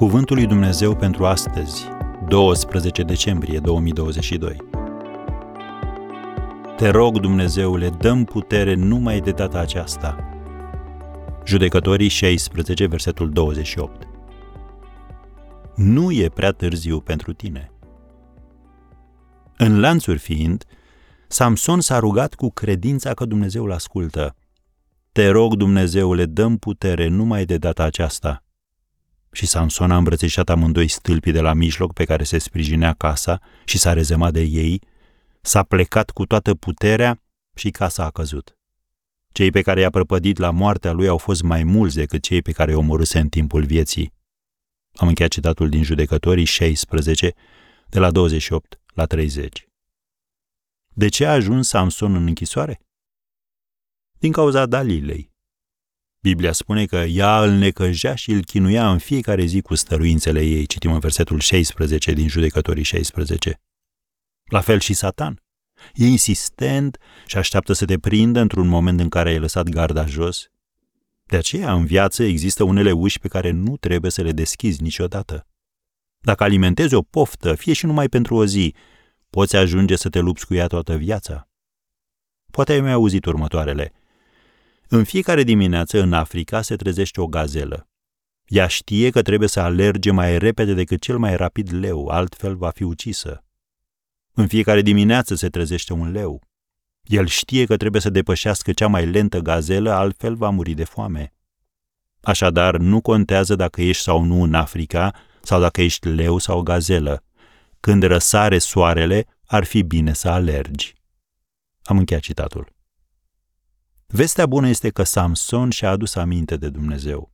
Cuvântul lui Dumnezeu pentru astăzi, 12 decembrie 2022. Te rog, Dumnezeule, dăm putere numai de data aceasta. Judecătorii 16, versetul 28. Nu e prea târziu pentru tine. În lanțuri fiind, Samson s-a rugat cu credința că Dumnezeu îl ascultă. Te rog, Dumnezeule, dăm putere numai de data aceasta. Și Samson a îmbrățișat amândoi stâlpii de la mijloc pe care se sprijinea casa și s-a rezemat de ei, s-a plecat cu toată puterea și casa a căzut. Cei pe care i-a prăpădit la moartea lui au fost mai mulți decât cei pe care i-au omorâse în timpul vieții. Am încheiat citatul din Judecătorii 16, de la 28 la 30. De ce a ajuns Samson în închisoare? Din cauza Dalilei. Biblia spune că ea îl necăjea și îl chinuia în fiecare zi cu stăruințele ei, citim în versetul 16 din Judecătorii 16. La fel și Satan. E insistent și așteaptă să te prindă într-un moment în care ai lăsat garda jos. De aceea, în viață există unele uși pe care nu trebuie să le deschizi niciodată. Dacă alimentezi o poftă, fie și numai pentru o zi, poți ajunge să te lupți cu ea toată viața. Poate ai mai auzit următoarele. În fiecare dimineață în Africa se trezește o gazelă. Ea știe că trebuie să alerge mai repede decât cel mai rapid leu, altfel va fi ucisă. În fiecare dimineață se trezește un leu. El știe că trebuie să depășească cea mai lentă gazelă, altfel va muri de foame. Așadar, nu contează dacă ești sau nu în Africa, sau dacă ești leu sau gazelă. Când răsare soarele, ar fi bine să alergi. Am încheiat citatul. Vestea bună este că Samson și-a adus aminte de Dumnezeu.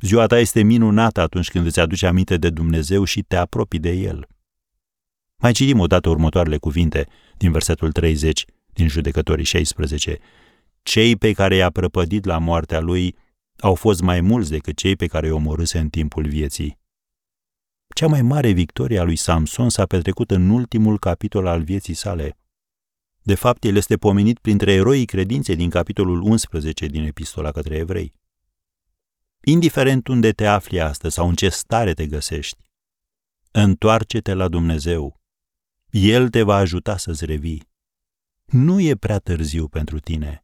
Ziua ta este minunată atunci când îți aduci aminte de Dumnezeu și te apropii de El. Mai citim odată următoarele cuvinte din versetul 30 din Judecătorii 16. Cei pe care i-a prăpădit la moartea lui au fost mai mulți decât cei pe care i-o omorâse în timpul vieții. Cea mai mare victorie a lui Samson s-a petrecut în ultimul capitol al vieții sale – de fapt, el este pomenit printre eroii credinței din capitolul 11 din Epistola către Evrei. Indiferent unde te afli astăzi sau în ce stare te găsești, întoarce-te la Dumnezeu. El te va ajuta să-ți revii. Nu e prea târziu pentru tine.